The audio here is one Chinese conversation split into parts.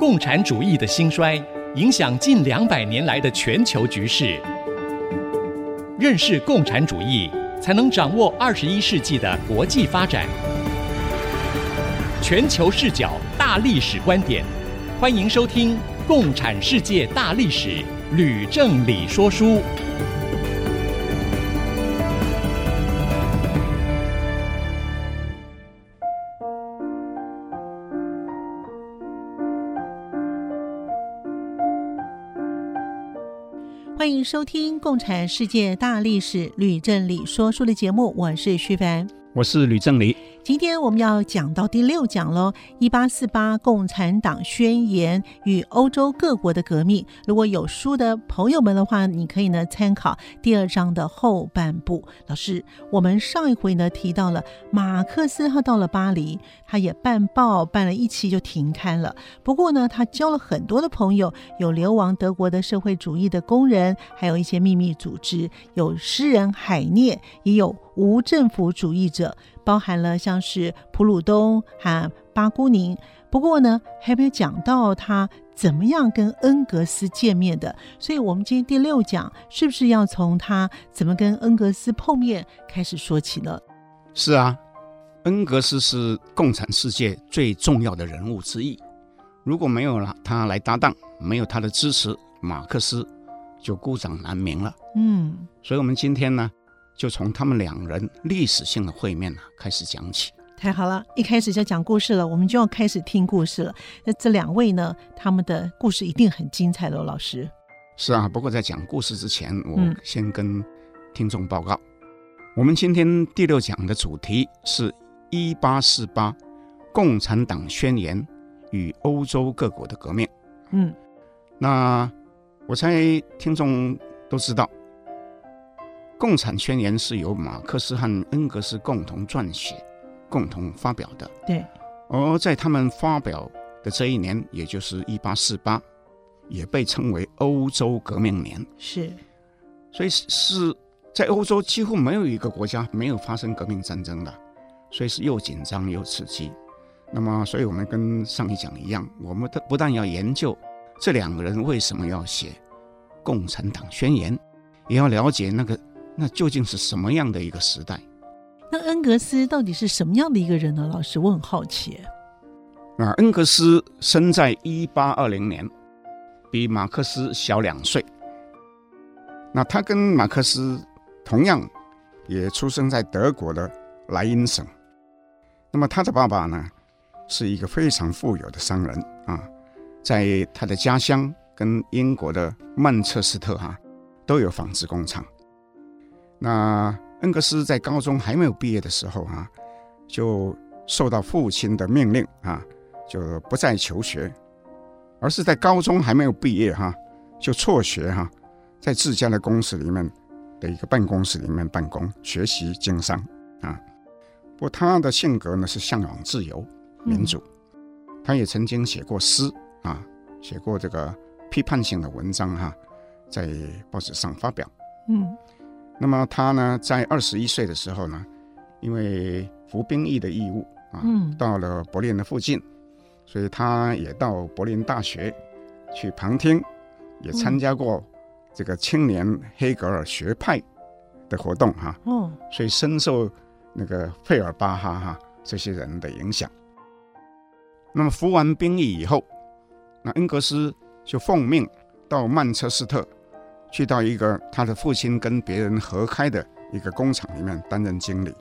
共产主义的兴衰影响近两百年来的全球局势。认识共产主义，才能掌握二十一世纪的国际发展。全球视角大历史观点，欢迎收听《共产世界大历史》，吕正理说书。欢迎收听《共产世界大历史》吕正理说书的节目，我是徐凡，我是吕正理。今天我们要讲到第六讲喽，《一八四八共产党宣言与欧洲各国的革命》。如果有书的朋友们的话，你可以呢参考第二章的后半部。老师，我们上一回呢提到了马克思，他到了巴黎，他也办报办了一期就停刊了。不过呢，他交了很多的朋友，有流亡德国的社会主义的工人，还有一些秘密组织，有诗人海涅，也有无政府主义者。包含了像是普鲁东和巴姑宁，不过呢，还没有讲到他怎么样跟恩格斯见面的。所以，我们今天第六讲是不是要从他怎么跟恩格斯碰面开始说起呢？是啊，恩格斯是共产世界最重要的人物之一。如果没有了他来搭档，没有他的支持，马克思就孤掌难鸣了。嗯，所以我们今天呢，就从他们两人历史性的会面呢开始讲起。太好了，一开始就讲故事了，我们就要开始听故事了。那这两位呢，他们的故事一定很精彩喽，老师。是啊，不过在讲故事之前，我先跟听众报告，嗯、我们今天第六讲的主题是一八四八共产党宣言与欧洲各国的革命。嗯，那我猜听众都知道。共产宣言是由马克思和恩格斯共同撰写、共同发表的。对。而在他们发表的这一年，也就是一八四八，也被称为欧洲革命年。是。所以是在欧洲几乎没有一个国家没有发生革命战争的，所以是又紧张又刺激。那么，所以我们跟上一讲一样，我们的不但要研究这两个人为什么要写共产党宣言，也要了解那个。那究竟是什么样的一个时代？那恩格斯到底是什么样的一个人呢？老师，我很好奇。那恩格斯生在一八二零年，比马克思小两岁。那他跟马克思同样也出生在德国的莱茵省。那么他的爸爸呢，是一个非常富有的商人啊，在他的家乡跟英国的曼彻斯特哈、啊、都有纺织工厂。那恩格斯在高中还没有毕业的时候啊，就受到父亲的命令啊，就不再求学，而是在高中还没有毕业哈、啊，就辍学哈、啊，在自家的公司里面的一个办公室里面办公学习经商啊。不过他的性格呢是向往自由民主，他也曾经写过诗啊，写过这个批判性的文章哈、啊，在报纸上发表。嗯。那么他呢，在二十一岁的时候呢，因为服兵役的义务啊，嗯、到了柏林的附近，所以他也到柏林大学去旁听，也参加过这个青年黑格尔学派的活动哈、啊。哦，所以深受那个费尔巴哈哈这些人的影响。那么服完兵役以后，那恩格斯就奉命到曼彻斯特。去到一个他的父亲跟别人合开的一个工厂里面担任经理。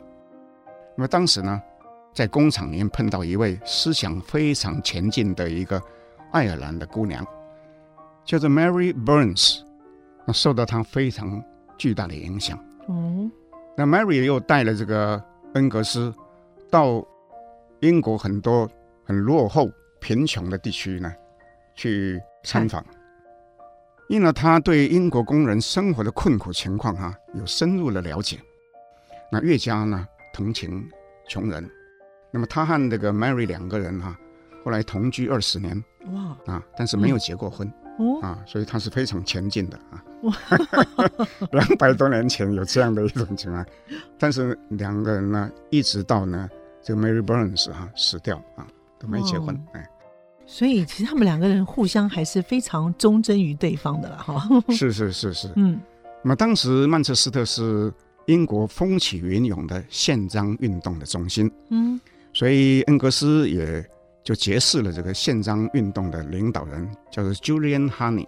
那么当时呢，在工厂里面碰到一位思想非常前进的一个爱尔兰的姑娘，叫做 Mary Burns。那受到她非常巨大的影响。哦。那 Mary 又带了这个恩格斯到英国很多很落后、贫穷的地区呢，去参访。因为他对英国工人生活的困苦情况哈、啊、有深入的了解，那越加呢同情穷人。那么他和这个 Mary 两个人哈、啊，后来同居二十年。哇。啊，但是没有结过婚、嗯、啊，所以他是非常前进的啊。两百多年前有这样的一种情况，但是两个人呢，一直到呢这个 Mary Burns 哈、啊、死掉啊都没结婚哎。所以其实他们两个人互相还是非常忠贞于对方的了哈。是是是是，嗯。那么当时曼彻斯特是英国风起云涌的宪章运动的中心，嗯，所以恩格斯也就结识了这个宪章运动的领导人，叫做 Julian Honey。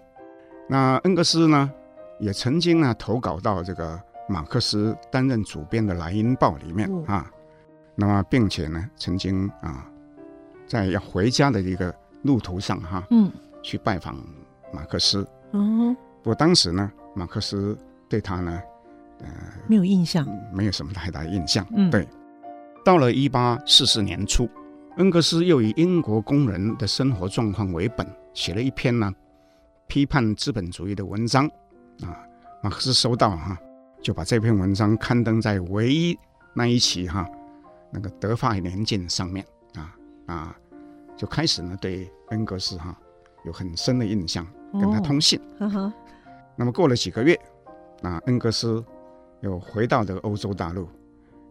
那恩格斯呢，也曾经呢投稿到这个马克思担任主编的《莱茵报》里面、哦、啊，那么并且呢，曾经啊，在要回家的一个路途上哈，嗯，去拜访马克思，嗯，不过当时呢。马克思对他呢，呃，没有印象，没有什么太大印象。嗯，对。到了一八四四年初，恩格斯又以英国工人的生活状况为本，写了一篇呢批判资本主义的文章。啊，马克思收到哈，就把这篇文章刊登在唯一那一期哈那个德法年鉴上面啊啊，就开始呢对恩格斯哈有很深的印象，跟他通信。哦，呵呵那么过了几个月，那恩格斯又回到这个欧洲大陆，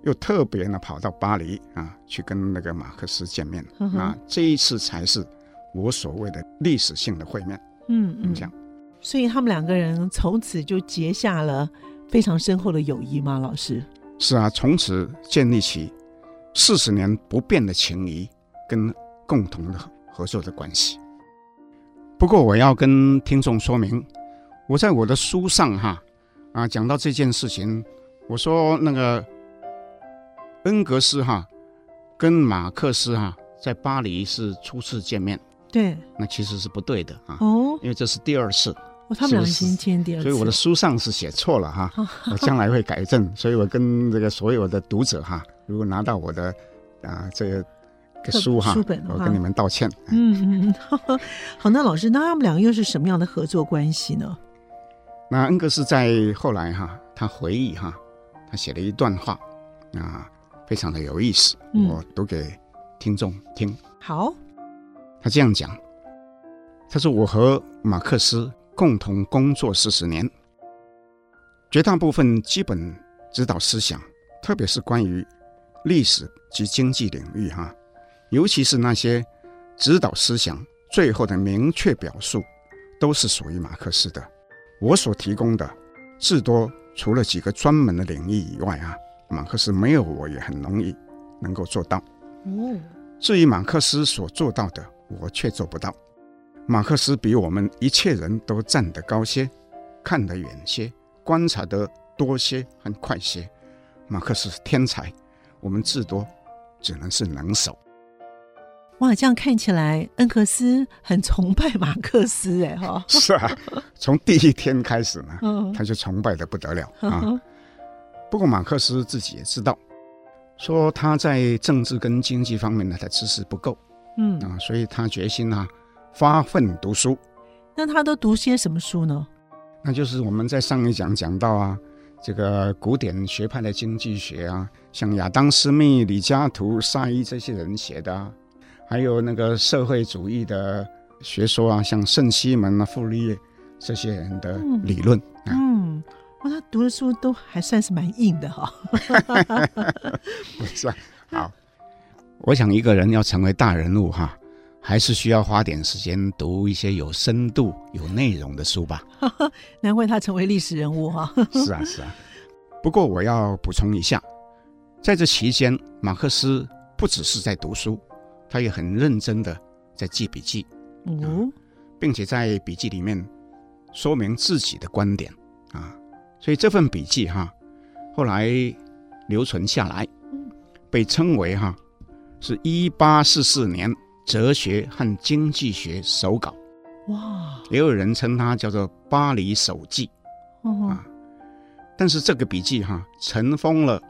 又特别呢跑到巴黎啊，去跟那个马克思见面。那这一次才是我所谓的历史性的会面。嗯嗯，这样。所以他们两个人从此就结下了非常深厚的友谊吗？老师？是啊，从此建立起四十年不变的情谊跟共同的合作的关系。不过我要跟听众说明。我在我的书上哈啊讲到这件事情，我说那个恩格斯哈跟马克思哈在巴黎是初次见面，对，那其实是不对的啊，哦，因为这是第二次，哦，他们俩已经见第二次，所以我的书上是写错了哈，我将来会改正，所以我跟这个所有的读者哈，如果拿到我的啊这个个书哈，书本，我跟你们道歉。嗯嗯，好，那老师，那他们两个又是什么样的合作关系呢？那恩格斯在后来哈，他回忆哈，他写了一段话，啊，非常的有意思，我读给听众听。嗯、好，他这样讲，他说：“我和马克思共同工作四十年，绝大部分基本指导思想，特别是关于历史及经济领域哈，尤其是那些指导思想最后的明确表述，都是属于马克思的。”我所提供的至多除了几个专门的领域以外啊，马克思没有我也很容易能够做到。哦，至于马克思所做到的，我却做不到。马克思比我们一切人都站得高些，看得远些，观察得多些和快些。马克思是天才，我们至多只能是能手。哇，这样看起来，恩格斯很崇拜马克思哎哈。是啊，从第一天开始呢，他就崇拜的不得了啊。不过马克思自己也知道，说他在政治跟经济方面呢，他知识不够，嗯啊，所以他决心啊，发奋读书。那他都读些什么书呢？那就是我们在上一讲讲到啊，这个古典学派的经济学啊，像亚当·斯密、李嘉图、萨伊这些人写的啊。还有那个社会主义的学说啊，像圣西门啊、傅立叶这些人的理论。嗯，嗯，哇，他读的书都还算是蛮硬的哈。不是啊，好，我想一个人要成为大人物哈，还是需要花点时间读一些有深度、有内容的书吧。难怪他成为历史人物哈。是啊，是啊。不过我要补充一下，在这期间，马克思不只是在读书。他也很认真的在记笔记，哦，并且在笔记里面说明自己的观点啊，所以这份笔记哈，后来留存下来，被称为哈是一八四四年哲学和经济学手稿，哇，也有人称它叫做巴黎手记，啊，但是这个笔记哈尘封了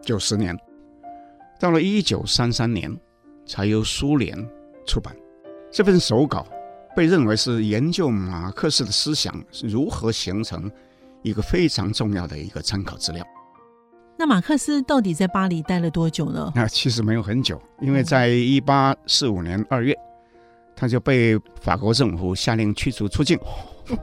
九十年，到了一九三三年。才由苏联出版这份手稿，被认为是研究马克思的思想是如何形成一个非常重要的一个参考资料。那马克思到底在巴黎待了多久呢？那其实没有很久，因为在一八四五年二月，他就被法国政府下令驱逐出境。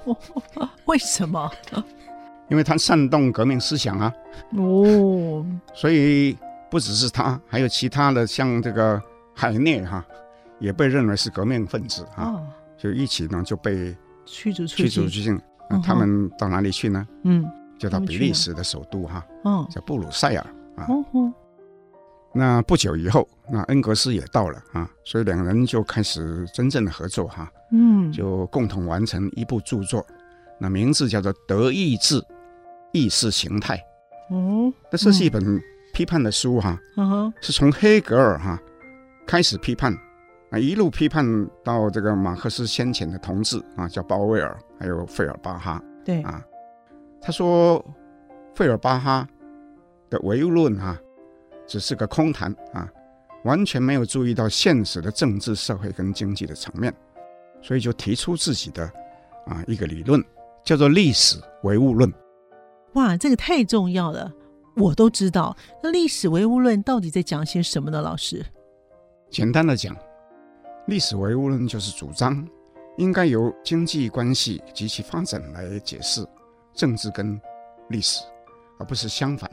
为什么？因为他煽动革命思想啊。哦，所以不只是他，还有其他的像这个。海涅哈也被认为是革命分子啊，哦，就一起呢就被驱逐出驱逐出境。那他们到哪里去呢？嗯，就到比利时的首都哈，哦，叫布鲁塞尔啊。那不久以后，那恩格斯也到了啊，所以两人就开始真正的合作哈，嗯，就共同完成一部著作，那名字叫做《德意志意识形态》。哦，那这是一本批判的书哈，嗯哼，是从黑格尔哈开始批判，啊，一路批判到这个马克思先前的同志啊，叫鲍威尔，还有费尔巴哈。对啊，他说费尔巴哈的唯物论啊，只是个空谈啊，完全没有注意到现实的政治、社会跟经济的层面，所以就提出自己的啊一个理论，叫做历史唯物论。哇，这个太重要了，我都知道。那历史唯物论到底在讲些什么呢？老师，简单的讲，历史唯物论就是主张应该由经济关系及其发展来解释政治跟历史，而不是相反。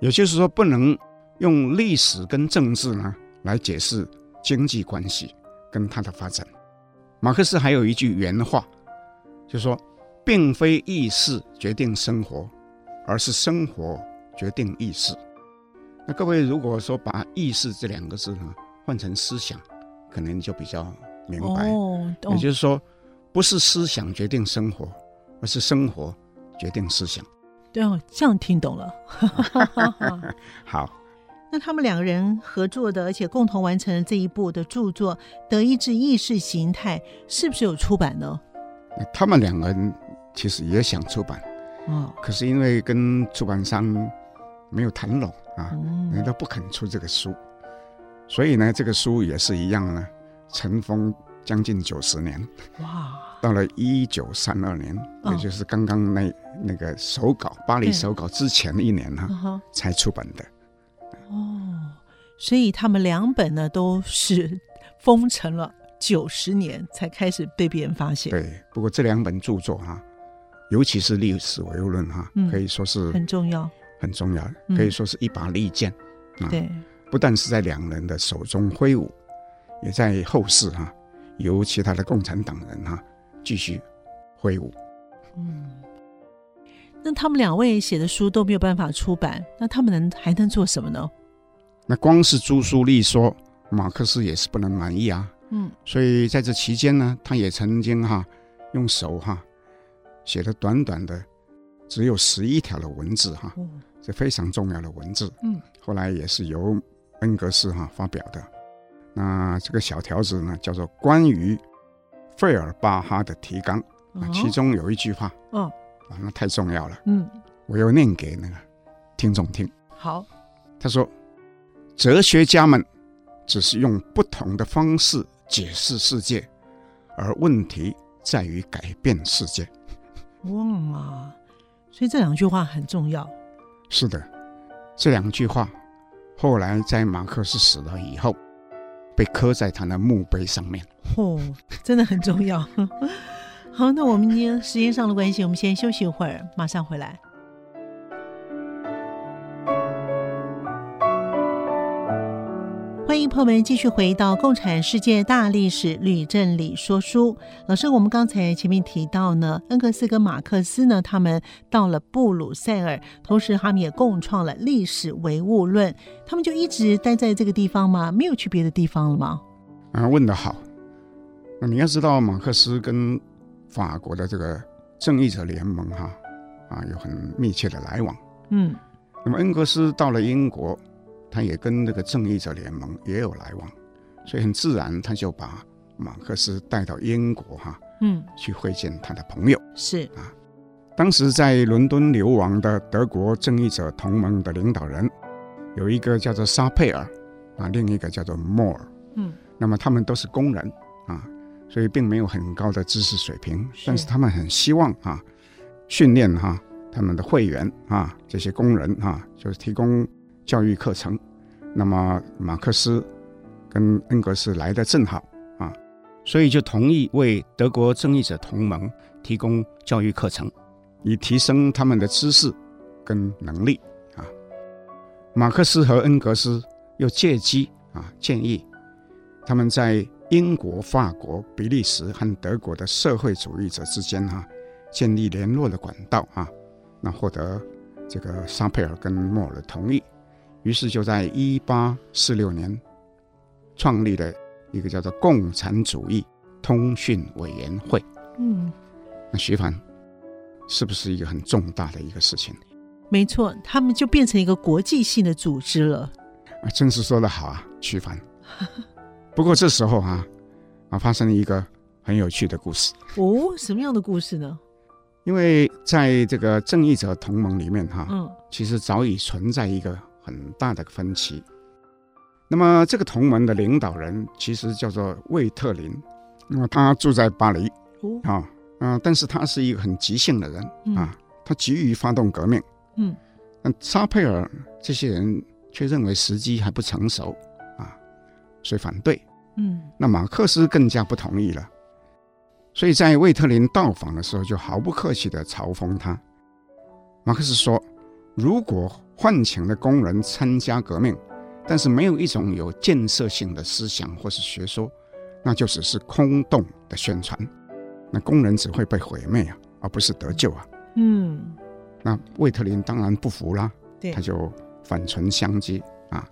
也就是说，不能用历史跟政治呢来解释经济关系跟它的发展。马克思还有一句原话，就说。并非意识决定生活，而是生活决定意识。那各位如果说把“意识”这两个字呢换成思想，可能就比较明白。哦，也就是说，不是思想决定生活，而是生活决定思想。对哦，这样听懂了。好，那他们两个人合作的，而且共同完成了这一部的著作《德意志意识形态》，是不是有出版呢？他们两个人。其实也想出版，哦，可是因为跟出版商没有谈拢啊，嗯、人都不肯出这个书，所以呢，这个书也是一样呢，尘封将近九十年。哇！到了一九三二年，哦、也就是刚刚那那个手稿巴黎手稿之前的一年哈，嗯、才出版的。哦，所以他们两本呢都是封尘了九十年才开始被别人发现。对，不过这两本著作哈。尤其是历史唯物论哈，可以说是很重要，很重要的，可以说是一把利剑啊。对，不但是在两人的手中挥舞，也在后世哈，由其他的共产党人哈继续挥舞。嗯，那他们两位写的书都没有办法出版，那他们能还能做什么呢？那光是著书立说，马克思也是不能满意啊。嗯，所以在这期间呢，他也曾经哈用手哈。写了短短的，只有十一条的文字哈，这非常重要的文字。嗯，后来也是由恩格斯哈发表的。那这个小条子呢，叫做关于费尔巴哈的提纲啊，其中有一句话，嗯，啊，那太重要了。嗯，我要念给那个听众听。好，他说，哲学家们只是用不同的方式解释世界，而问题在于改变世界。哇，所以这两句话很重要。是的，这两句话后来在马克思死了以后，被刻在他的墓碑上面。哦，真的很重要。好，那我们今天时间上的关系，我们先休息一会儿，马上回来。朋友们继续回到《共产世界大历史吕振理说书》。老师，我们刚才前面提到呢，恩格斯跟马克思呢，他们到了布鲁塞尔，同时他们也共创了历史唯物论。他们就一直待在这个地方吗？没有去别的地方了吗？啊，问得好。那你要知道，马克思跟法国的这个正义者联盟哈啊有很密切的来往。嗯。那么恩格斯到了英国。他也跟那个正义者联盟也有来往，所以很自然他就把马克思带到英国哈，嗯，去会见他的朋友。是啊，当时在伦敦流亡的德国正义者同盟的领导人有一个叫做沙佩尔啊，另一个叫做莫尔，嗯，那么他们都是工人啊，所以并没有很高的知识水平，是但是他们很希望啊，训练哈他们的会员啊，这些工人啊，就是提供。教育课程，那么马克思跟恩格斯来的正好啊，所以就同意为德国正义者同盟提供教育课程，以提升他们的知识跟能力啊。马克思和恩格斯又借机啊建议他们在英国、法国、比利时和德国的社会主义者之间哈、啊，建立联络的管道啊，那获得这个沙佩尔跟莫尔的同意，于是就在一八四六年创立了一个叫做共产主义通讯委员会。嗯，那徐帆是不是一个很重大的一个事情？没错，他们就变成一个国际性的组织了。啊，真是说得好啊，徐帆。不过这时候啊，啊，发生了一个很有趣的故事。哦，什么样的故事呢？因为在这个正义者同盟里面哈、啊，嗯，其实早已存在一个很大的分歧。那么这个同盟的领导人其实叫做魏特林，那么他住在巴黎，哦，啊，嗯，但是他是一个很急性的人、嗯、啊，他急于发动革命。嗯，但沙佩尔这些人却认为时机还不成熟啊，所以反对。嗯，那马克思更加不同意了，所以在魏特林到访的时候，就毫不客气地嘲讽他。马克思说：“如果唤请了工人参加革命，但是没有一种有建设性的思想或是学说，那就只是空洞的宣传，那工人只会被毁灭啊，而不是得救啊。”嗯。那魏特林当然不服啦，他就反唇相讥啊。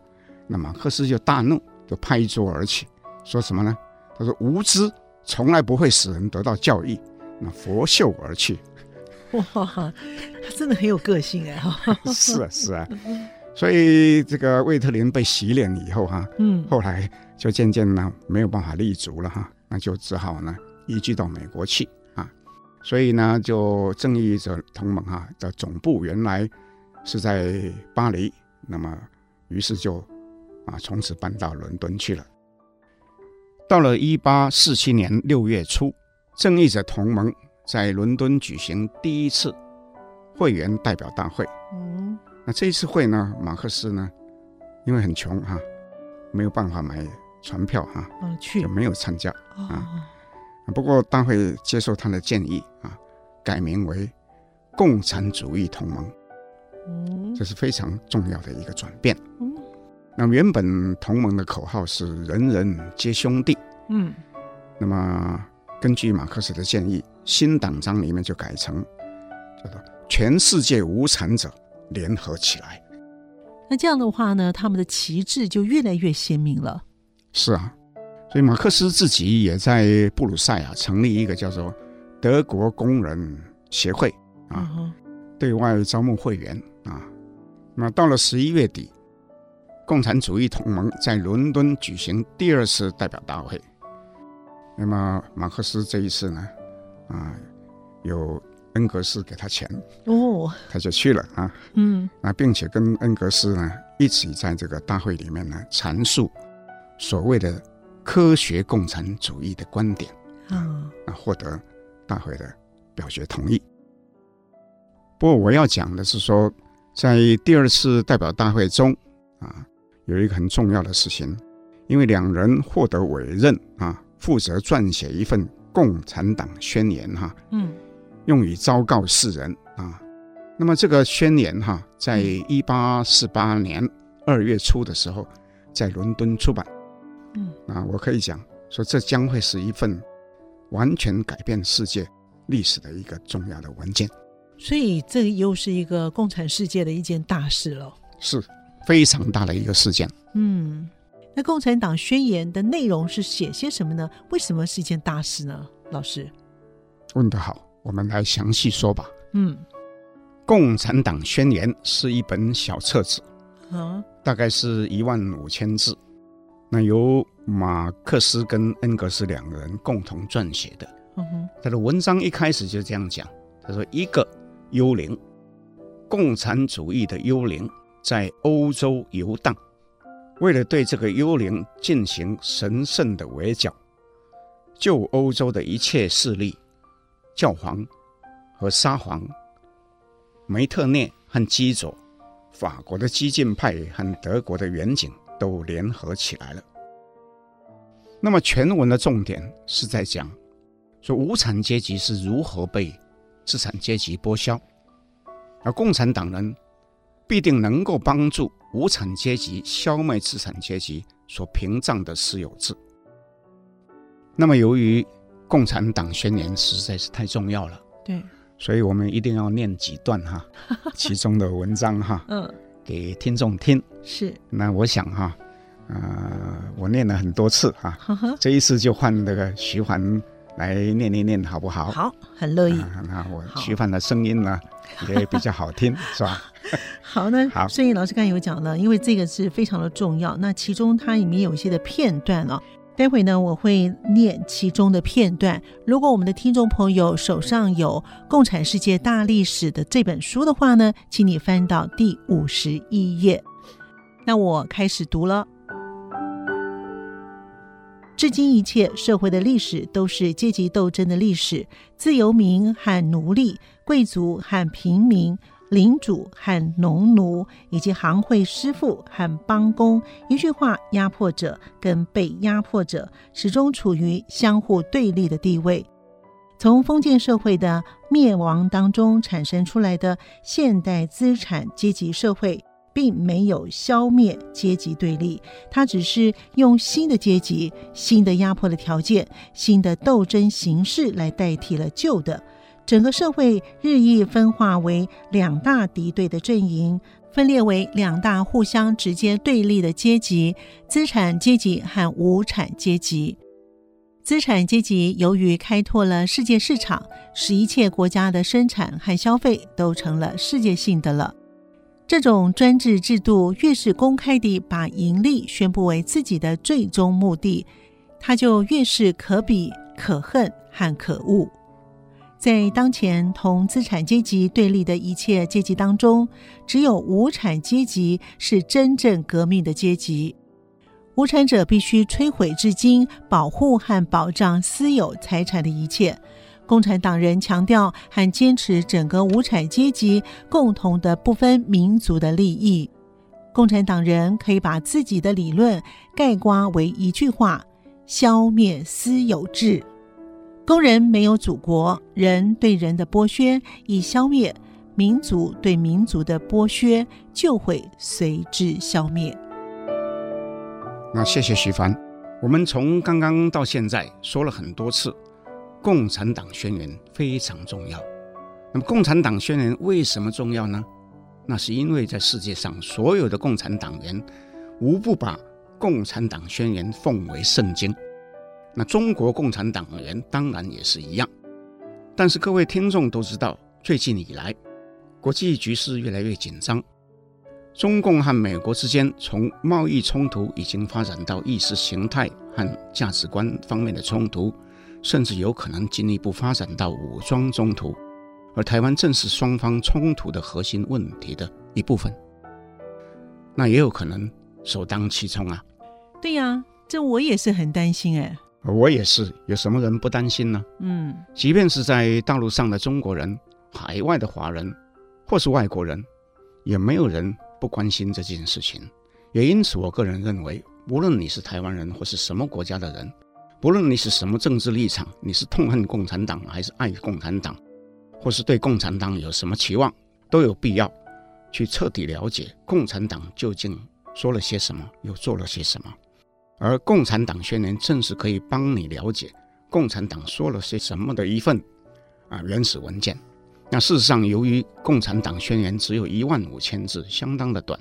那马克思就大怒，就拍桌而起，说什么呢？他说：“无知从来不会使人得到教育。”那拂袖而去。哇，他真的很有个性哎！是啊，是啊。所以这个魏特林被洗脸以后哈、啊，嗯，后来就渐渐呢没有办法立足了哈，那就只好呢移居到美国去啊。所以呢，就正义者同盟哈的总部原来是在巴黎，那么于是就啊从此搬到伦敦去了。到了一八四七年六月初，正义者同盟在伦敦举行第一次会员代表大会。嗯，那这一次会呢，马克思呢，因为很穷哈，没有办法买船票哈，就没有参加啊。不过大会接受他的建议啊，改名为共产主义同盟，嗯，这是非常重要的一个转变。嗯，那么原本同盟的口号是“人人皆兄弟”，嗯，那么根据马克思的建议，新党章里面就改成叫做“全世界无产者联合起来”。那这样的话呢，他们的旗帜就越来越鲜明了。是啊。所以马克思自己也在布鲁塞尔成立一个叫做德国工人协会啊，对外招募会员啊。那到了十一月底，共产主义同盟在伦敦举行第二次代表大会。那么马克思这一次呢，啊，有恩格斯给他钱哦，他就去了啊。嗯，那并且跟恩格斯呢一起在这个大会里面呢阐述所谓的。科学共产主义的观点啊，那获得大会的表决同意。不过我要讲的是说，在第二次代表大会中啊，有一个很重要的事情，因为两人获得委任啊，负责撰写一份共产党宣言哈，嗯，用以昭告世人啊。那么这个宣言哈，在一八四八年二月初的时候，在伦敦出版。嗯，啊，我可以讲说，这将会是一份完全改变世界历史的一个重要的文件，所以这又是一个共产世界的一件大事了，是非常大的一个事件。嗯，那共产党宣言的内容是写些什么呢？为什么是一件大事呢？老师问得好，我们来详细说吧。嗯，共产党宣言是一本小册子，啊，大概是一万五千字。那由马克思跟恩格斯两个人共同撰写的。嗯哼，他的文章一开始就这样讲：他说，一个幽灵，共产主义的幽灵在欧洲游荡，为了对这个幽灵进行神圣的围剿，就欧洲的一切势力，教皇和沙皇，梅特涅和基佐，法国的激进派和德国的远景。都联合起来了。那么全文的重点是在讲，说无产阶级是如何被资产阶级剥削，而共产党人必定能够帮助无产阶级消灭资产阶级所屏障的私有制。那么由于《共产党宣言》实在是太重要了，对，所以我们一定要念几段哈，其中的文章哈，嗯，给听众听。是。那我想哈，呃，我念了很多次哈，这一次就换那个徐帆来念念念，好不好？好，很乐意。啊、那我徐凡的声音呢，也比较好听，是吧？好呢。好，所以老师刚才有讲了，因为这个是非常的重要。那其中它里面有一些的片段哦，待会呢我会念其中的片段。如果我们的听众朋友手上有《共产世界大历史》的这本书的话呢，请你翻到第五十一页。那我开始读了。至今，一切社会的历史都是阶级斗争的历史，自由民和奴隶，贵族和平民，领主和农奴，以及行会师傅和帮工，一句话，压迫者跟被压迫者始终处于相互对立的地位。从封建社会的灭亡当中产生出来的现代资产阶级社会。并没有消灭阶级对立，它只是用新的阶级、新的压迫的条件、新的斗争形式来代替了旧的。整个社会日益分化为两大敌对的阵营，分裂为两大互相直接对立的阶级：资产阶级和无产阶级。资产阶级由于开拓了世界市场，使一切国家的生产和消费都成了世界性的了。这种专制制度越是公开地把盈利宣布为自己的最终目的，它就越是可鄙、可恨和可恶。在当前同资产阶级对立的一切阶级当中，只有无产阶级是真正革命的阶级。无产者必须摧毁至今保护和保障私有财产的一切。共产党人强调和坚持整个无产阶级共同的不分民族的利益。共产党人可以把自己的理论概括为一句话：消灭私有制。工人没有祖国，人对人的剥削一消灭，民族对民族的剥削就会随之消灭。那谢谢徐帆，我们从刚刚到现在说了很多次。共产党宣言非常重要。那么，共产党宣言为什么重要呢？那是因为在世界上所有的共产党员无不把共产党宣言奉为圣经。那中国共产党员当然也是一样。但是各位听众都知道，最近以来国际局势越来越紧张，中共和美国之间从贸易冲突已经发展到意识形态和价值观方面的冲突。甚至有可能进一步发展到武装冲突，而台湾正是双方冲突的核心问题的一部分，那也有可能首当其冲啊。对呀、啊，这我也是很担心哎。我也是，有什么人不担心呢？嗯，即便是在大陆上的中国人、海外的华人或是外国人，也没有人不关心这件事情。也因此，我个人认为，无论你是台湾人或是什么国家的人。不论你是什么政治立场，你是痛恨共产党还是爱共产党，或是对共产党有什么期望，都有必要去彻底了解共产党究竟说了些什么，又做了些什么。而共产党宣言正是可以帮你了解共产党说了些什么的一份啊原始文件。那事实上，由于共产党宣言只有一万五千字，相当的短，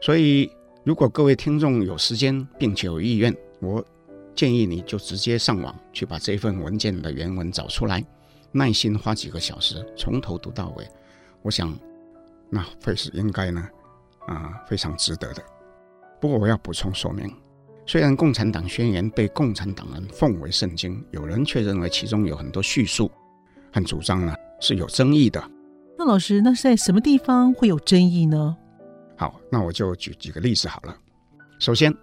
所以如果各位听众有时间并且有意愿，我。建议你就直接上网去把这份文件的原文找出来，耐心花几个小时从头读到尾，我想那会是应该呢，啊，非常值得的。不过我要补充说明，虽然《共产党宣言》被共产党人奉为圣经，有人却认为其中有很多叙述和主张呢是有争议的。那老师，那是在什么地方会有争议呢？好，那我就举几个例子好了。首先，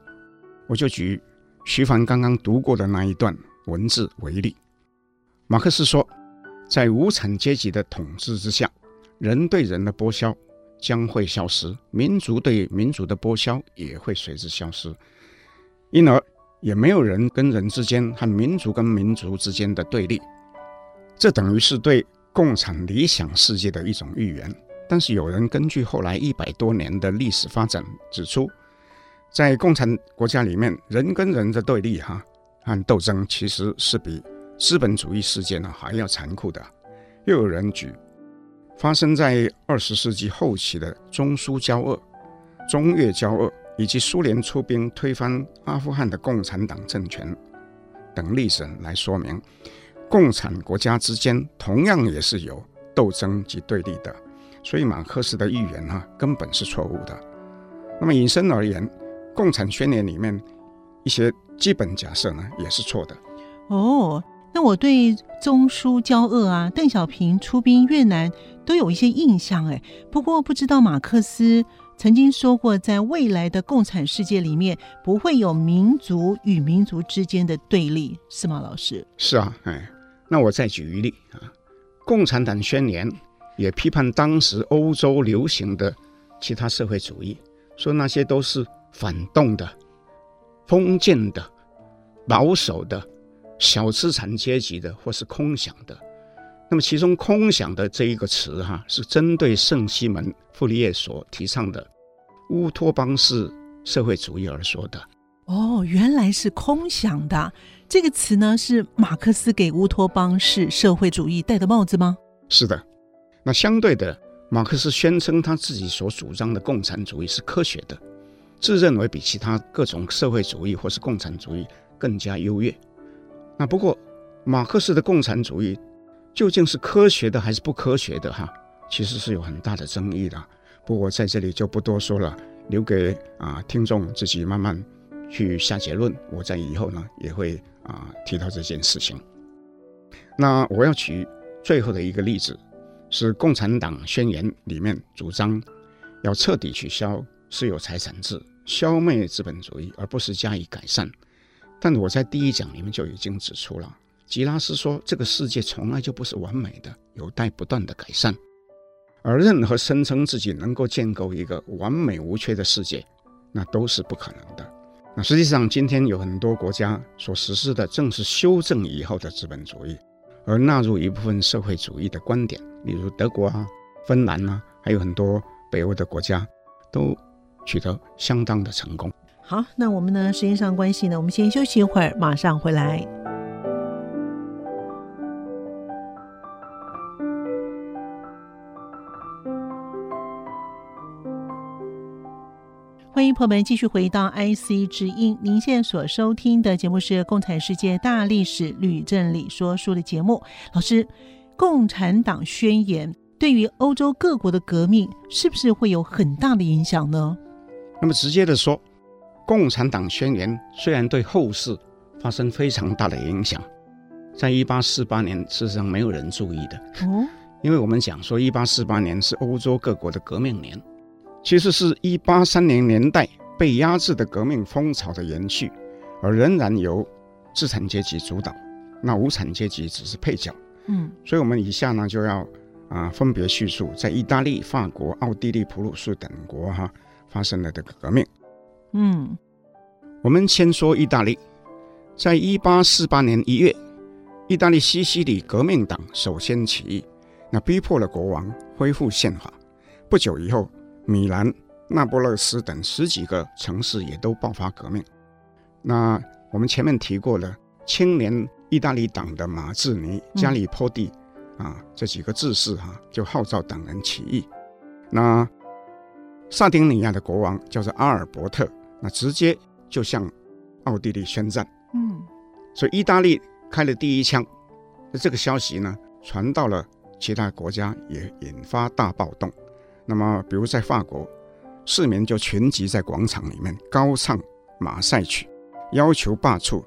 我就举。徐帆刚刚读过的那一段文字为例，马克思说，在无产阶级的统治之下，人对人的剥削将会消失，民族对民族的剥削也会随之消失，因而也没有人跟人之间和民族跟民族之间的对立。这等于是对共产理想世界的一种预言。但是有人根据后来一百多年的历史发展指出，在共产国家里面，人跟人的对立，哈，和斗争其实是比资本主义世界呢还要残酷的。又有人举发生在二十世纪后期的中苏交恶、中越交恶，以及苏联出兵推翻阿富汗的共产党政权等历史来说明，共产国家之间同样也是有斗争及对立的。所以马克思的预言哈根本是错误的。那么引申而言，《共产宣言》里面一些基本假设呢也是错的。哦，那我对中苏交恶啊，邓小平出兵越南都有一些印象哎。不过不知道马克思曾经说过，在未来的共产世界里面不会有民族与民族之间的对立，是吗，老师？是啊，哎，那我再举一例啊，《共产党宣言》。也批判当时欧洲流行的其他社会主义，说那些都是反动的、封建的、保守的、小资产阶级的，或是空想的。那么，其中“空想”的这一个词，哈，是针对圣西门·傅立叶所提倡的乌托邦式社会主义而说的。哦，原来是空想的这个词呢，是马克思给乌托邦式社会主义戴的帽子吗？是的。那相对的，马克思宣称他自己所主张的共产主义是科学的，自认为比其他各种社会主义或是共产主义更加优越。那不过，马克思的共产主义究竟是科学的还是不科学的？哈，其实是有很大的争议的。不过在这里就不多说了，留给啊听众自己慢慢去下结论。我在以后呢也会啊提到这件事情。那我要举最后的一个例子。是《共产党宣言》里面主张要彻底取消私有财产制，消灭资本主义，而不是加以改善。但我在第一讲里面就已经指出了，吉拉斯说这个世界从来就不是完美的，有待不断的改善。而任何声称自己能够建构一个完美无缺的世界，那都是不可能的。那实际上，今天有很多国家所实施的正是修正以后的资本主义。而纳入一部分社会主义的观点，例如德国啊、芬兰啊，还有很多北欧的国家，都取得相当的成功。好，那我们呢，时间上关系呢，我们先休息一会儿，马上回来。欢迎朋友们继续回到 IC 之音。您现在所收听的节目是《共产世界大历史吕振理说书》的节目。老师，《共产党宣言》对于欧洲各国的革命是不是会有很大的影响呢？那么直接的说，《共产党宣言》虽然对后世发生非常大的影响，在一八四八年事实上没有人注意的哦，因为我们讲说一八四八年是欧洲各国的革命年。其实是一八三零年代被压制的革命风潮的延续，而仍然由资产阶级主导，那无产阶级只是配角。嗯，所以我们以下呢就要啊分别叙述在意大利、法国、奥地利、普鲁士等国哈发生了这个革命。嗯，我们先说意大利，在一八四八年一月，意大利西西里革命党首先起义，那逼迫了国王恢复宪法。不久以后。米兰、那不勒斯等十几个城市也都爆发革命。那我们前面提过了，青年意大利党的马志尼、加里波第啊这几个志士哈、啊，就号召党人起义。那萨丁尼亚的国王叫做阿尔伯特，那直接就向奥地利宣战。嗯，所以意大利开了第一枪。那这个消息呢，传到了其他国家，也引发大暴动。那么，比如在法国，市民就群集在广场里面高唱马赛曲，要求罢黜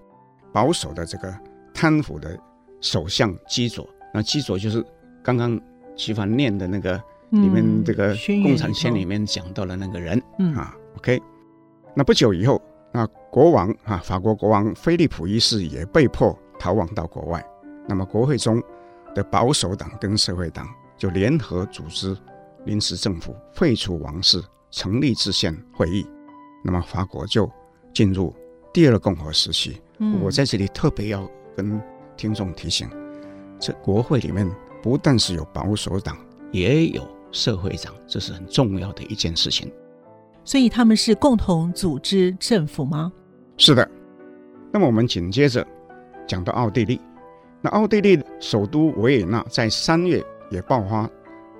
保守的这个贪腐的首相基佐。那基佐就是刚刚齐凡念的那个里面这个共产宣里面讲到的那个人。嗯啊，OK。那不久以后，那国王啊，法国国王菲利普一世也被迫逃亡到国外。那么国会中的保守党跟社会党就联合组织。临时政府废除王室，成立制宪会议，那么法国就进入第二共和时期。嗯、我在这里特别要跟听众提醒，这国会里面不但是有保守党，也有社会上，这是很重要的一件事情。所以他们是共同组织政府吗？是的，那么我们紧接着讲到奥地利，那奥地利首都维也纳在三月也爆发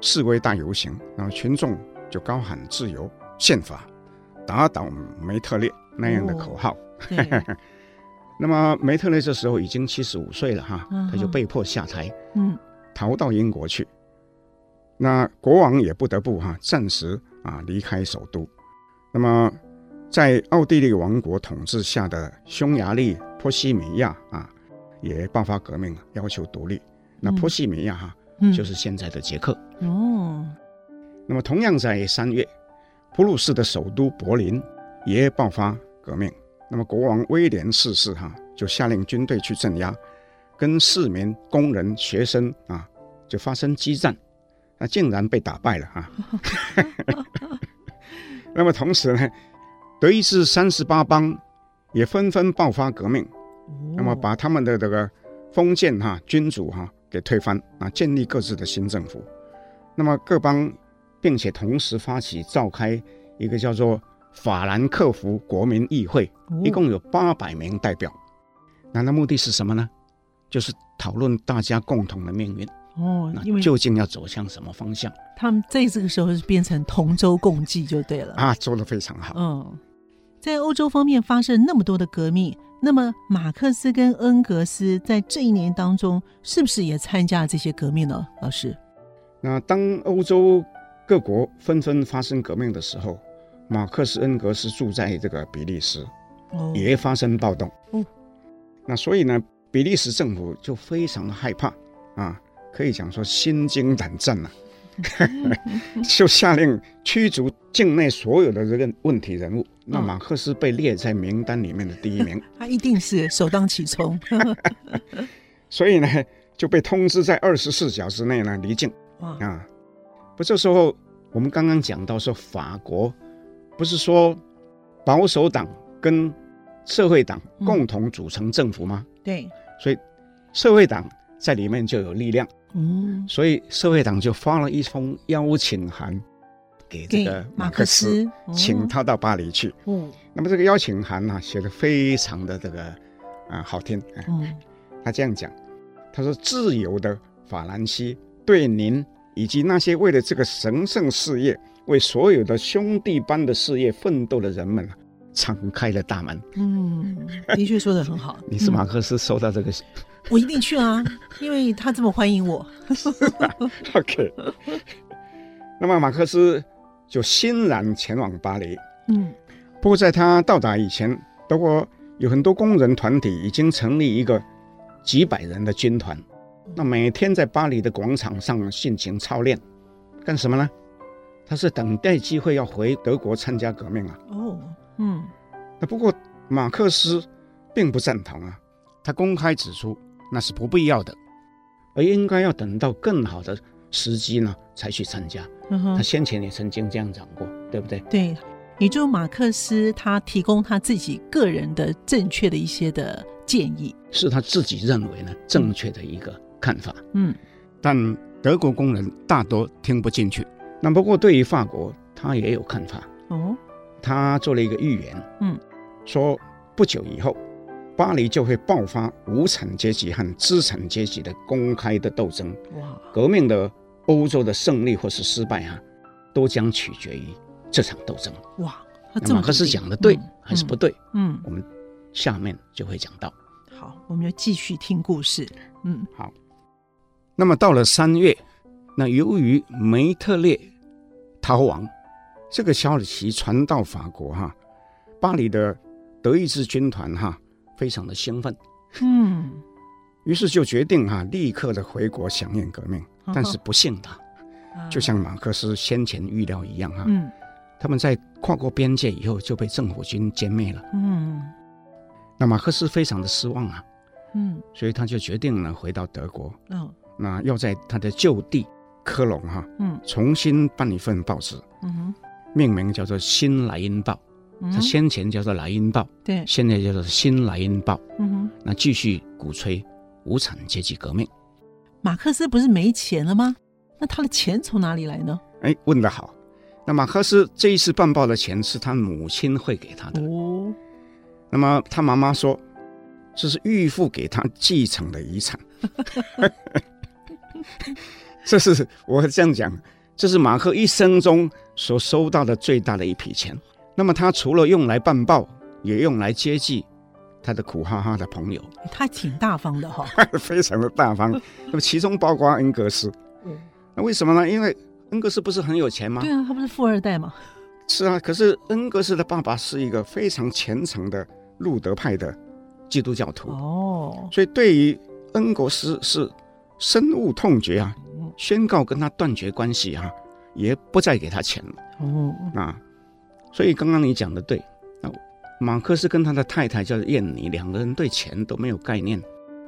示威大游行，然后群众就高喊“自由”、“宪法”、“打倒梅特列”那样的口号。哦、那么梅特列这时候已经七十五岁了哈，他就被迫下台，嗯，逃到英国去。那国王也不得不哈暂时啊离开首都。那么，在奥地利王国统治下的匈牙利、波西米亚啊，也爆发革命，要求独立。那波西米亚哈，就是现在的捷克。哦。那么，同样在三月，普鲁士的首都柏林也爆发革命。那么，国王威廉四世哈就下令军队去镇压，跟市民、工人、学生啊就发生激战，那竟然被打败了哈。那么同时呢，德意志三十八邦也纷纷爆发革命，那么把他们的这个封建哈君主哈给推翻啊，建立各自的新政府。那么各邦并且同时发起召开一个叫做法兰克福国民议会，一共有八百名代表。那那目的是什么呢？就是讨论大家共同的命运。哦，那究竟要走向什么方向？他们在这个时候是变成同舟共济就对了啊，做的非常好。嗯，在欧洲方面发生那么多的革命，那么马克思跟恩格斯在这一年当中是不是也参加了这些革命呢？老师，那当欧洲各国纷纷发生革命的时候，马克思、恩格斯住在这个比利时，哦，也发生暴动。哦，那所以呢，比利时政府就非常的害怕啊。可以讲说心惊胆战呐、啊，就下令驱逐境内所有的这个问题人物。那马克思被列在名单里面的第一名，他一定是首当其冲。所以呢，就被通知在二十四小时内呢离境。啊，不，这时候我们刚刚讲到说，法国不是说保守党跟社会党共同组成政府吗？对，所以社会党在里面就有力量。嗯，所以社会党就发了一封邀请函给这个马克思，请他到巴黎去。嗯，那么这个邀请函呢，写的非常的这个啊好听。嗯，他这样讲，他说：“自由的法兰西对您以及那些为了这个神圣事业、为所有的兄弟般的事业奋斗的人们，敞开了大门。”嗯，的确说的很好。你是马克思收到这个？我一定去啊，因为他这么欢迎我。OK，那么马克思就欣然前往巴黎。嗯，不过在他到达以前，德国有很多工人团体已经成立一个几百人的军团，那每天在巴黎的广场上进行操练，干什么呢？他是等待机会要回德国参加革命啊。哦，嗯，那不过马克思并不赞同啊，他公开指出。那是不必要的，而应该要等到更好的时机呢，才去参加。嗯，他先前也曾经这样讲过，对不对？对，也就马克思他提供他自己个人的正确的一些的建议，是他自己认为呢正确的一个看法。嗯，但德国工人大多听不进去。那不过对于法国，他也有看法。哦，他做了一个预言。嗯，说不久以后。巴黎就会爆发无产阶级和资产阶级的公开的斗争。哇！革命的欧洲的胜利或是失败啊，都将取决于这场斗争。哇！那马克思讲的对还是不对？嗯，我们下面就会讲到。好，我们就继续听故事。嗯，好。那么到了三月，那由于梅特列逃亡，这个消息传到法国哈，巴黎的德意志军团哈。非常的兴奋，嗯，于是就决定哈、啊，立刻的回国响应革命。但是不幸的，就像马克思先前预料一样哈、啊，嗯，他们在跨过边界以后就被政府军歼灭了，嗯，那马克思非常的失望啊，嗯，所以他就决定呢回到德国，嗯，那要在他的旧地科隆哈，嗯，重新办一份报纸，嗯哼，命名叫做《新莱茵报》。他先前叫做《莱茵报》，对，现在叫做《新莱茵报》。嗯哼，那继续鼓吹无产阶级革命。马克思不是没钱了吗？那他的钱从哪里来呢？哎，问得好。那马克思这一次办报的钱是他母亲会给他的。哦。那么他妈妈说，这是预付给他继承的遗产。这是我这样讲，这是马克一生中所收到的最大的一笔钱。那么他除了用来办报，也用来接济他的苦哈哈的朋友。他挺大方的哈、哦，非常的大方。那么其中包括恩格斯。那为什么呢？因为恩格斯不是很有钱吗？对啊，他不是富二代吗？是啊，可是恩格斯的爸爸是一个非常虔诚的路德派的基督教徒哦，所以对于恩格斯是深恶痛绝啊，宣告跟他断绝关系啊，也不再给他钱了哦。啊，所以刚刚你讲的对，那马克思跟他的太太叫燕妮，两个人对钱都没有概念，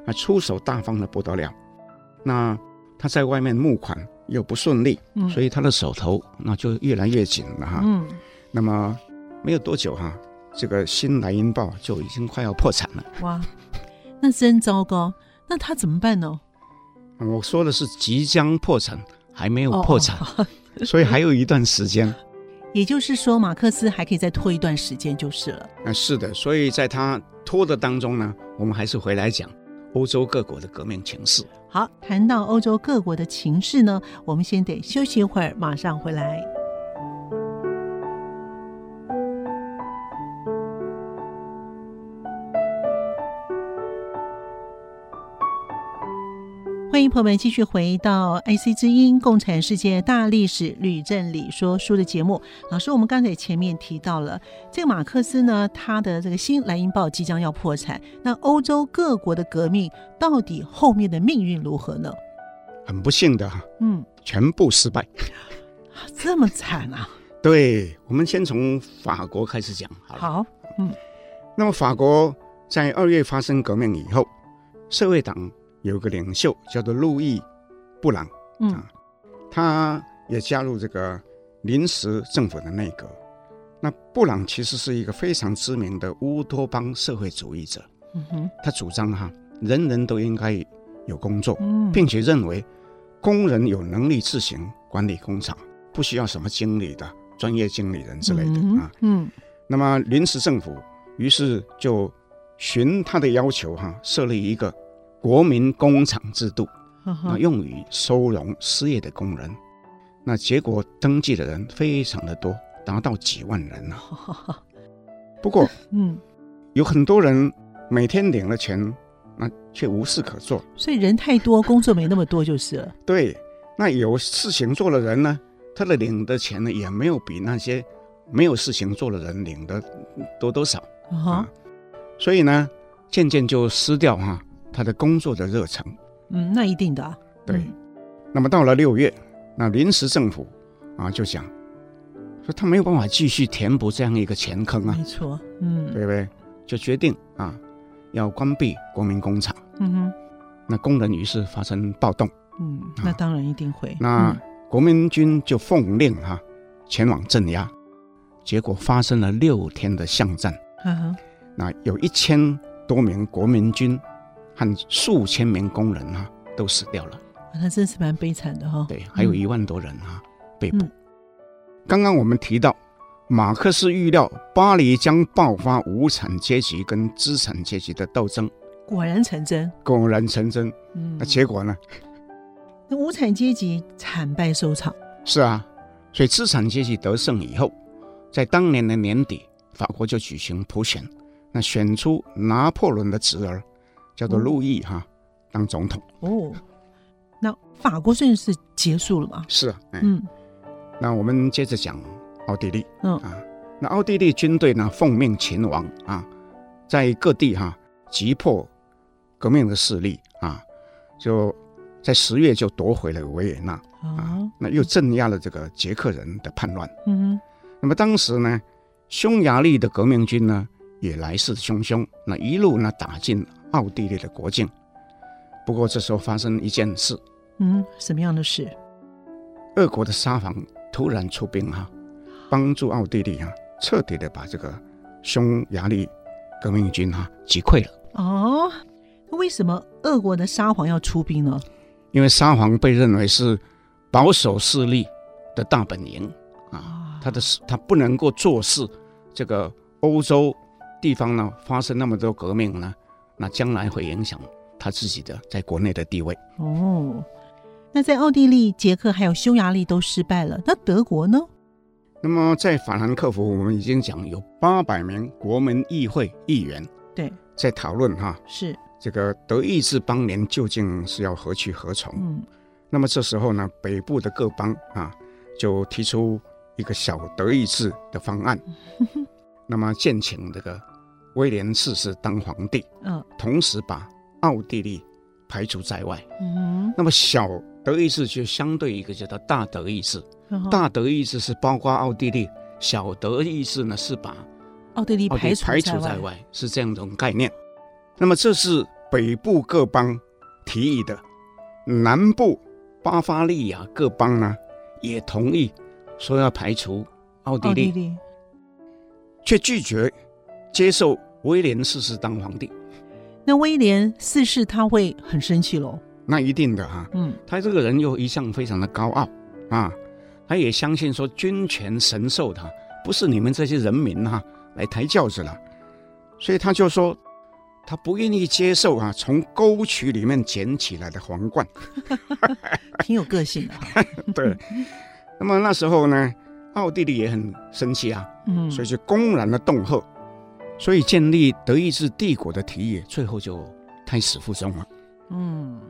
啊，出手大方的不得了。那他在外面募款。又不顺利，所以他的手头那就越来越紧了哈。嗯，那么没有多久哈，这个新莱茵报就已经快要破产了。哇，那真糟糕。那他怎么办呢？我说的是即将破产，还没有破产，哦、所以还有一段时间。也就是说，马克思还可以再拖一段时间就是了。啊，是的。所以在他拖的当中呢，我们还是回来讲。欧洲各国的革命情势。好，谈到欧洲各国的情势呢，我们先得休息一会儿，马上回来。朋友们继续回到《IC 之音》共产世界大历史吕振理说书的节目。老师，我们刚才前面提到了这个马克思呢，他的这个新莱茵报即将要破产。那欧洲各国的革命到底后面的命运如何呢？很不幸的哈，嗯，全部失败。这么惨啊？对，我们先从法国开始讲好。好，嗯，那么法国在二月发生革命以后，社会党。有个领袖叫做路易·布朗，嗯，啊，他也加入这个临时政府的内阁。那布朗其实是一个非常知名的乌托邦社会主义者，嗯哼，他主张哈，人人都应该有工作，并且认为工人有能力自行管理工厂，不需要什么经理的专业经理人之类的啊，嗯，那么临时政府于是就循他的要求哈，设立一个。国民工厂制度，那用于收容失业的工人，那结果登记的人非常的多，达到几万人呢。不过，嗯，有很多人每天领了钱，那却无事可做，所以人太多，工作没那么多就是了。对，那有事情做的人呢，他的领的钱呢，也没有比那些没有事情做的人领的多多少啊。所以呢，渐渐就失掉哈。他的工作的热忱，嗯，那一定的啊。对，那么到了六月，那临时政府啊就想说他没有办法继续填补这样一个钱坑啊，没错，嗯，对不对？就决定啊要关闭国民工厂。嗯哼，那工人于是发生暴动。嗯，那当然一定会。那国民军就奉令哈前往镇压，结果发生了六天的巷战。嗯哼，那有一千多名国民军。和数千名工人啊，都死掉了。那真是蛮悲惨的哈、哦。对，还有一万多人啊、嗯、被捕。刚刚我们提到，马克思预料巴黎将爆发无产阶级跟资产阶级的斗争，果然成真。果然成真。嗯，那结果呢？那无产阶级惨败收场。是啊，所以资产阶级得胜以后，在当年的年底，法国就举行普选，那选出拿破仑的侄儿。叫做路易哈、嗯、当总统。哦，那法国算是结束了吗？是啊，嗯，那我们接着讲奥地利，嗯。啊，那奥地利军队呢奉命勤王啊，在各地哈击破革命的势力啊，就在十月就夺回了维也纳啊，那又镇压了这个捷克人的叛乱，嗯哼，那么当时呢，匈牙利的革命军呢也来势汹汹，那一路呢打进。奥地利的国境，不过这时候发生一件事，嗯，什么样的事？俄国的沙皇突然出兵哈，帮助奥地利啊，彻底的把这个匈牙利革命军哈击溃了。哦，那为什么俄国的沙皇要出兵呢？因为沙皇被认为是保守势力的大本营啊，他的他不能够坐视这个欧洲地方呢发生那么多革命呢。那将来会影响他自己的在国内的地位。哦，那在奥地利、捷克还有匈牙利都失败了，那德国呢？那么在法兰克福，我们已经讲有八百名国民议会议员对在讨论哈，是这个德意志邦联究竟是要何去何从？嗯，那么这时候呢，北部的各邦啊就提出一个小德意志的方案，那么建请这个威廉四世当皇帝，嗯，同时把奥地利排除在外，嗯，那么小德意志就相对一个叫做大德意志，大德意志是包括奥地利，小德意志呢是把奥地利排除排除在外，是这样一种概念。那么这是北部各邦提议的，南部巴伐利亚各邦呢也同意说要排除奥地利，却拒绝接受威廉四世当皇帝。那威廉四世他会很生气喽？那一定的哈、啊，嗯，他这个人又一向非常的高傲啊，他也相信说君权神授他，不是你们这些人民哈、啊、来抬轿子了，所以他就说他不愿意接受啊从沟渠里面捡起来的皇冠，挺有个性的。对，那么那时候呢，奥地利也很生气啊，嗯，所以就公然的恫吓。所以建立德意志帝国的提议，最后就胎死腹中了。嗯，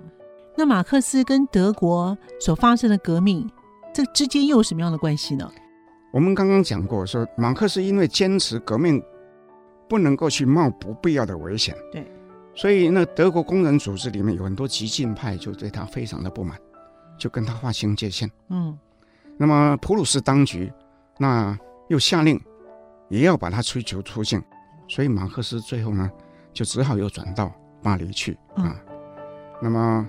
那马克思跟德国所发生的革命，这之间又有什么样的关系呢？我们刚刚讲过，说马克思因为坚持革命不能够去冒不必要的危险，对，所以那德国工人组织里面有很多激进派，就对他非常的不满，就跟他划清界限。嗯，那么普鲁士当局那又下令也要把他驱逐出境。所以马克思最后呢，就只好又转到巴黎去啊。嗯、那么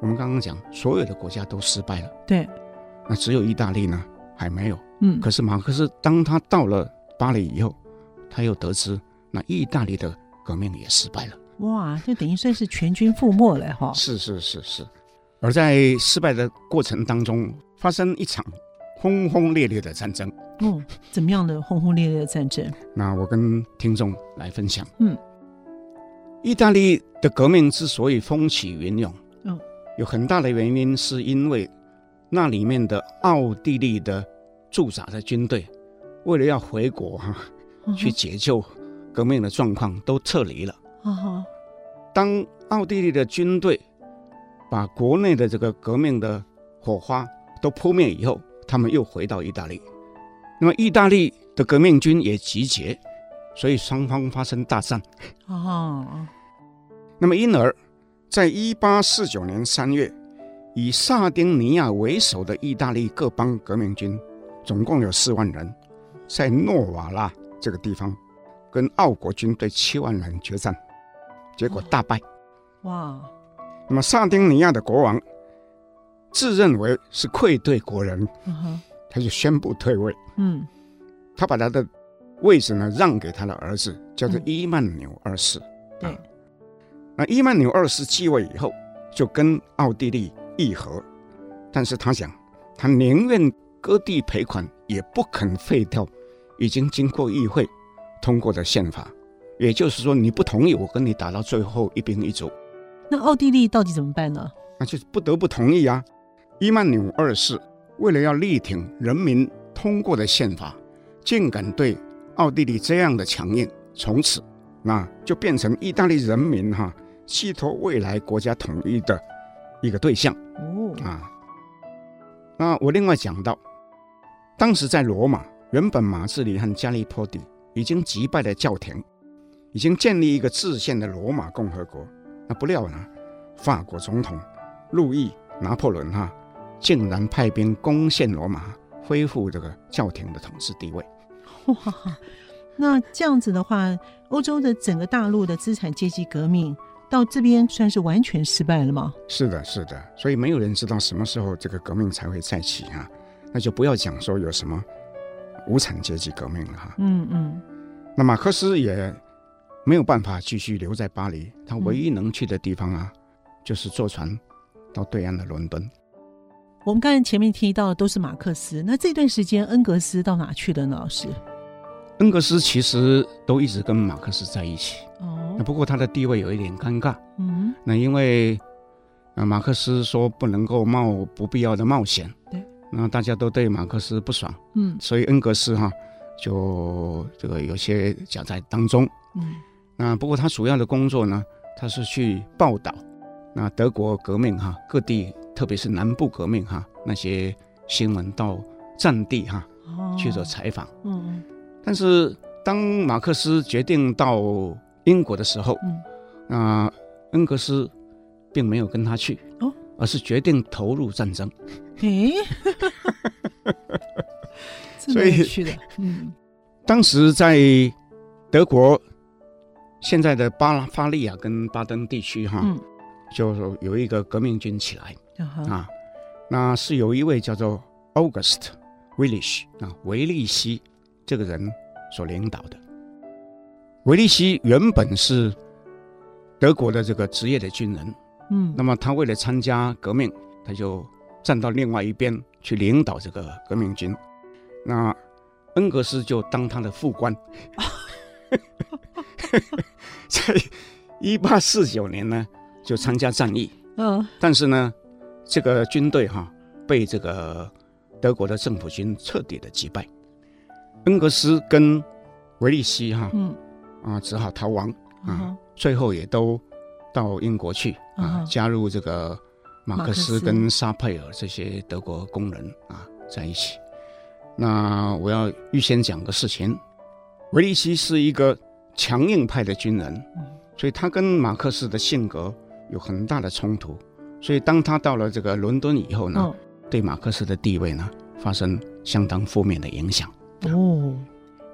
我们刚刚讲，所有的国家都失败了，对。那只有意大利呢，还没有。嗯。可是马克思当他到了巴黎以后，他又得知那意大利的革命也失败了。哇，就等于算是全军覆没了哈。是是是是。而在失败的过程当中，发生一场轰轰烈烈的战争。嗯，怎么样的轰轰烈烈的战争？那我跟听众来分享。嗯，意大利的革命之所以风起云涌，嗯，有很大的原因是因为那里面的奥地利的驻扎的军队，为了要回国哈、啊，嗯、去解救革命的状况，都撤离了。啊哈、嗯。当奥地利的军队把国内的这个革命的火花都扑灭以后，他们又回到意大利。那么，意大利的革命军也集结，所以双方发生大战。哦。那么，因而，在一八四九年三月，以萨丁尼亚为首的意大利各邦革命军，总共有四万人，在诺瓦拉这个地方，跟奥国军队七万人决战，结果大败。哇！那么，萨丁尼亚的国王自认为是愧对国人。嗯他就宣布退位。嗯，他把他的位置呢让给他的儿子，叫做伊曼纽二世。对、啊，那伊曼纽二世继位以后，就跟奥地利议和，但是他想，他宁愿割地赔款，也不肯废掉已经经过议会通过的宪法。也就是说，你不同意，我跟你打到最后一兵一卒。那奥地利到底怎么办呢？那就是不得不同意啊，伊曼纽二世。为了要力挺人民通过的宪法，竟敢对奥地利这样的强硬，从此那就变成意大利人民哈寄托未来国家统一的一个对象。哦啊，那我另外讲到，当时在罗马，原本马志里和加利波底已经击败了教廷，已经建立一个制宪的罗马共和国。那不料呢，法国总统路易拿破仑哈。竟然派兵攻陷罗马，恢复这个教廷的统治地位。哇，那这样子的话，欧洲的整个大陆的资产阶级革命到这边算是完全失败了吗？是的，是的。所以没有人知道什么时候这个革命才会再起啊。那就不要讲说有什么无产阶级革命了哈。嗯嗯。那马克思也没有办法继续留在巴黎，他唯一能去的地方啊，嗯、就是坐船到对岸的伦敦。我们刚才前面提到的都是马克思，那这段时间恩格斯到哪去了呢？老师，恩格斯其实都一直跟马克思在一起。哦，那不过他的地位有一点尴尬。嗯，那因为啊，马克思说不能够冒不必要的冒险。对。那大家都对马克思不爽。嗯。所以恩格斯哈就这个有些夹在当中。嗯。那不过他主要的工作呢，他是去报道那德国革命哈各地，特别是南部革命哈那些新闻到战地哈去做采访。嗯嗯。但是当马克思决定到英国的时候，嗯，那恩格斯并没有跟他去，哦，而是决定投入战争。诶，所以去的，嗯，当时在德国现在的巴伐利亚跟巴登地区哈，嗯，就有一个革命军起来，嗯、啊，那是有一位叫做 August Willish 啊维利希这个人所领导的。维利希原本是德国的这个职业的军人，嗯，那么他为了参加革命，他就站到另外一边去领导这个革命军。那恩格斯就当他的副官，在一八四九年呢就参加战役，嗯，但是呢这个军队哈被这个德国的政府军彻底的击败，恩格斯跟维利西哈，嗯。啊，只好逃亡啊！最后也都到英国去啊，加入这个马克思跟沙佩尔这些德国工人啊在一起。那我要预先讲个事情：维利西是一个强硬派的军人，所以他跟马克思的性格有很大的冲突。所以当他到了这个伦敦以后呢，对马克思的地位呢发生相当负面的影响。哦，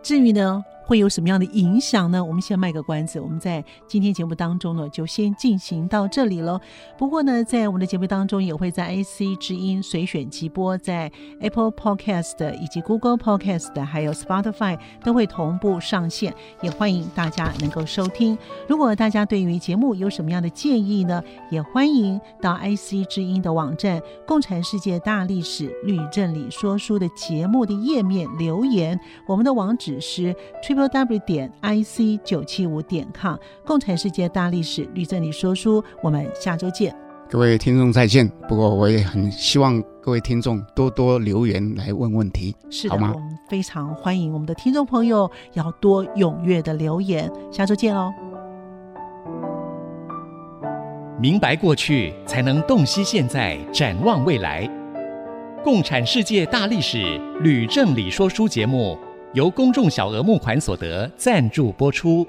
至于呢？会有什么样的影响呢？我们先卖个关子，我们在今天节目当中呢，就先进行到这里喽。不过呢，在我们的节目当中，也会在 IC 之音随选即播，在 Apple Podcast 以及 Google Podcast 还有 Spotify 都会同步上线，也欢迎大家能够收听。如果大家对于节目有什么样的建议呢，也欢迎到 IC 之音的网站《共产世界大历史吕正理说书》的节目的页面留言。我们的网址是。Triple w 点 i c 九七五点 com，共产世界大历史吕正理说书，我们下周见。各位听众再见。不过我也很希望各位听众多多留言来问问题，是的，好吗？我们非常欢迎我们的听众朋友要多踊跃的留言。下周见哦。明白过去，才能洞悉现在，展望未来。共产世界大历史吕正理说书节目。由公众小额募款所得赞助播出。